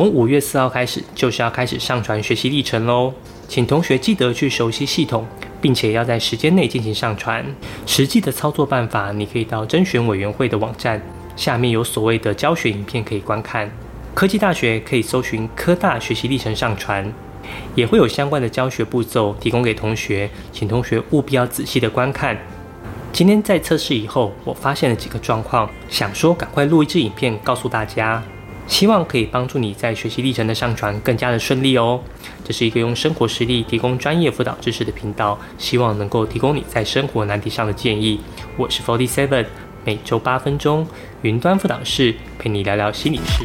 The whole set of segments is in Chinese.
从五月四号开始，就是要开始上传学习历程喽。请同学记得去熟悉系统，并且要在时间内进行上传。实际的操作办法，你可以到甄选委员会的网站，下面有所谓的教学影片可以观看。科技大学可以搜寻科大学习历程上传，也会有相关的教学步骤提供给同学，请同学务必要仔细的观看。今天在测试以后，我发现了几个状况，想说赶快录一支影片告诉大家。希望可以帮助你在学习历程的上传更加的顺利哦。这是一个用生活实例提供专业辅导知识的频道，希望能够提供你在生活难题上的建议。我是 Forty Seven，每周八分钟云端辅导室陪你聊聊心理事。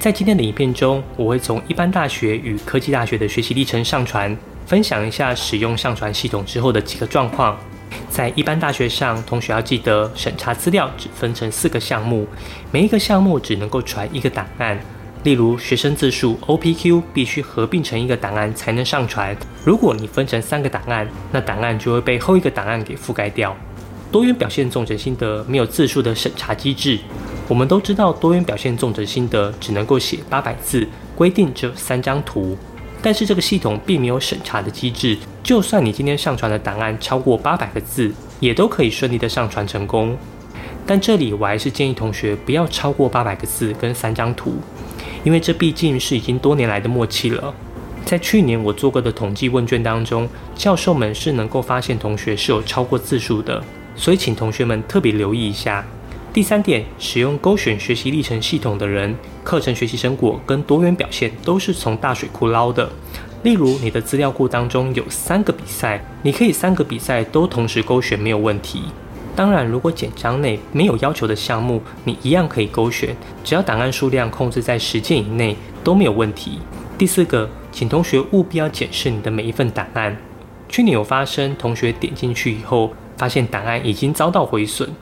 在今天的影片中，我会从一般大学与科技大学的学习历程上传，分享一下使用上传系统之后的几个状况。在一般大学上，同学要记得审查资料只分成四个项目，每一个项目只能够传一个档案。例如，学生字数 OPQ 必须合并成一个档案才能上传。如果你分成三个档案，那档案就会被后一个档案给覆盖掉。多元表现重整心得没有字数的审查机制。我们都知道，多元表现重整心得只能够写八百字，规定只有三张图。但是这个系统并没有审查的机制，就算你今天上传的档案超过八百个字，也都可以顺利的上传成功。但这里我还是建议同学不要超过八百个字跟三张图，因为这毕竟是已经多年来的默契了。在去年我做过的统计问卷当中，教授们是能够发现同学是有超过字数的，所以请同学们特别留意一下。第三点，使用勾选学习历程系统的人，课程学习成果跟多元表现都是从大水库捞的。例如，你的资料库当中有三个比赛，你可以三个比赛都同时勾选，没有问题。当然，如果简章内没有要求的项目，你一样可以勾选，只要档案数量控制在十件以内都没有问题。第四个，请同学务必要检视你的每一份档案。去年有发生同学点进去以后，发现档案已经遭到毁损。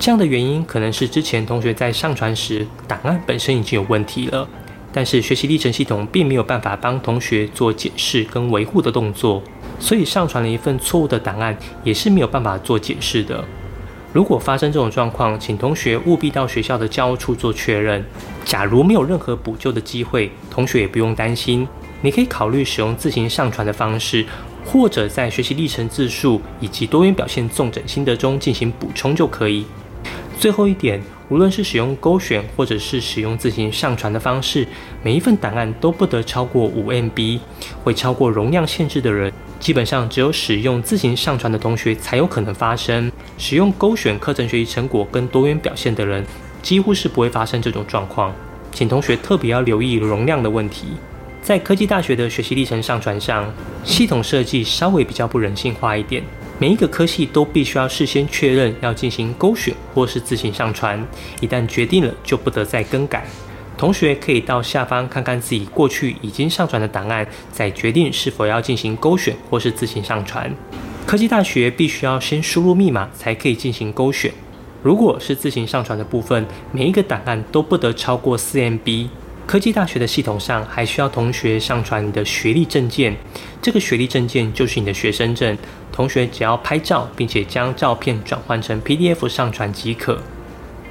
这样的原因可能是之前同学在上传时档案本身已经有问题了，但是学习历程系统并没有办法帮同学做检视跟维护的动作，所以上传了一份错误的档案也是没有办法做解释的。如果发生这种状况，请同学务必到学校的教务处做确认。假如没有任何补救的机会，同学也不用担心，你可以考虑使用自行上传的方式，或者在学习历程字数以及多元表现纵整心得中进行补充就可以。最后一点，无论是使用勾选或者是使用自行上传的方式，每一份档案都不得超过五 MB。会超过容量限制的人，基本上只有使用自行上传的同学才有可能发生。使用勾选课程学习成果跟多元表现的人，几乎是不会发生这种状况。请同学特别要留意容量的问题。在科技大学的学习历程上传上，系统设计稍微比较不人性化一点。每一个科系都必须要事先确认要进行勾选或是自行上传，一旦决定了就不得再更改。同学可以到下方看看自己过去已经上传的档案，再决定是否要进行勾选或是自行上传。科技大学必须要先输入密码才可以进行勾选。如果是自行上传的部分，每一个档案都不得超过四 MB。科技大学的系统上还需要同学上传你的学历证件，这个学历证件就是你的学生证。同学只要拍照，并且将照片转换成 PDF 上传即可。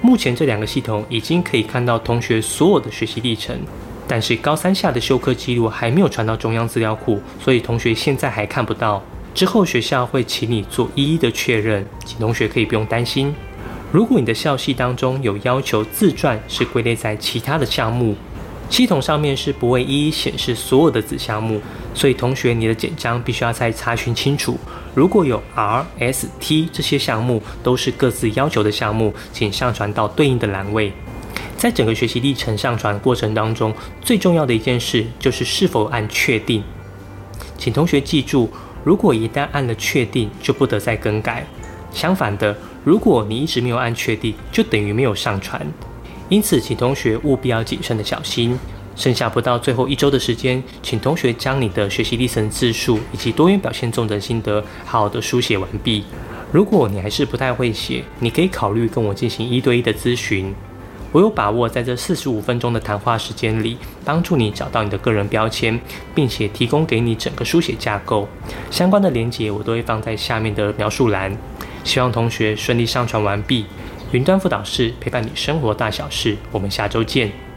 目前这两个系统已经可以看到同学所有的学习历程，但是高三下的修课记录还没有传到中央资料库，所以同学现在还看不到。之后学校会请你做一一的确认，请同学可以不用担心。如果你的校系当中有要求自传是归类在其他的项目。系统上面是不会一一显示所有的子项目，所以同学你的简章必须要再查询清楚。如果有 R、S、T 这些项目都是各自要求的项目，请上传到对应的栏位。在整个学习历程上传过程当中，最重要的一件事就是是否按确定。请同学记住，如果一旦按了确定，就不得再更改。相反的，如果你一直没有按确定，就等于没有上传。因此，请同学务必要谨慎的小心。剩下不到最后一周的时间，请同学将你的学习历程字数以及多元表现重整心得好好的书写完毕。如果你还是不太会写，你可以考虑跟我进行一对一的咨询。我有把握在这四十五分钟的谈话时间里，帮助你找到你的个人标签，并且提供给你整个书写架构。相关的连接我都会放在下面的描述栏。希望同学顺利上传完毕。云端辅导室陪伴你生活大小事，我们下周见。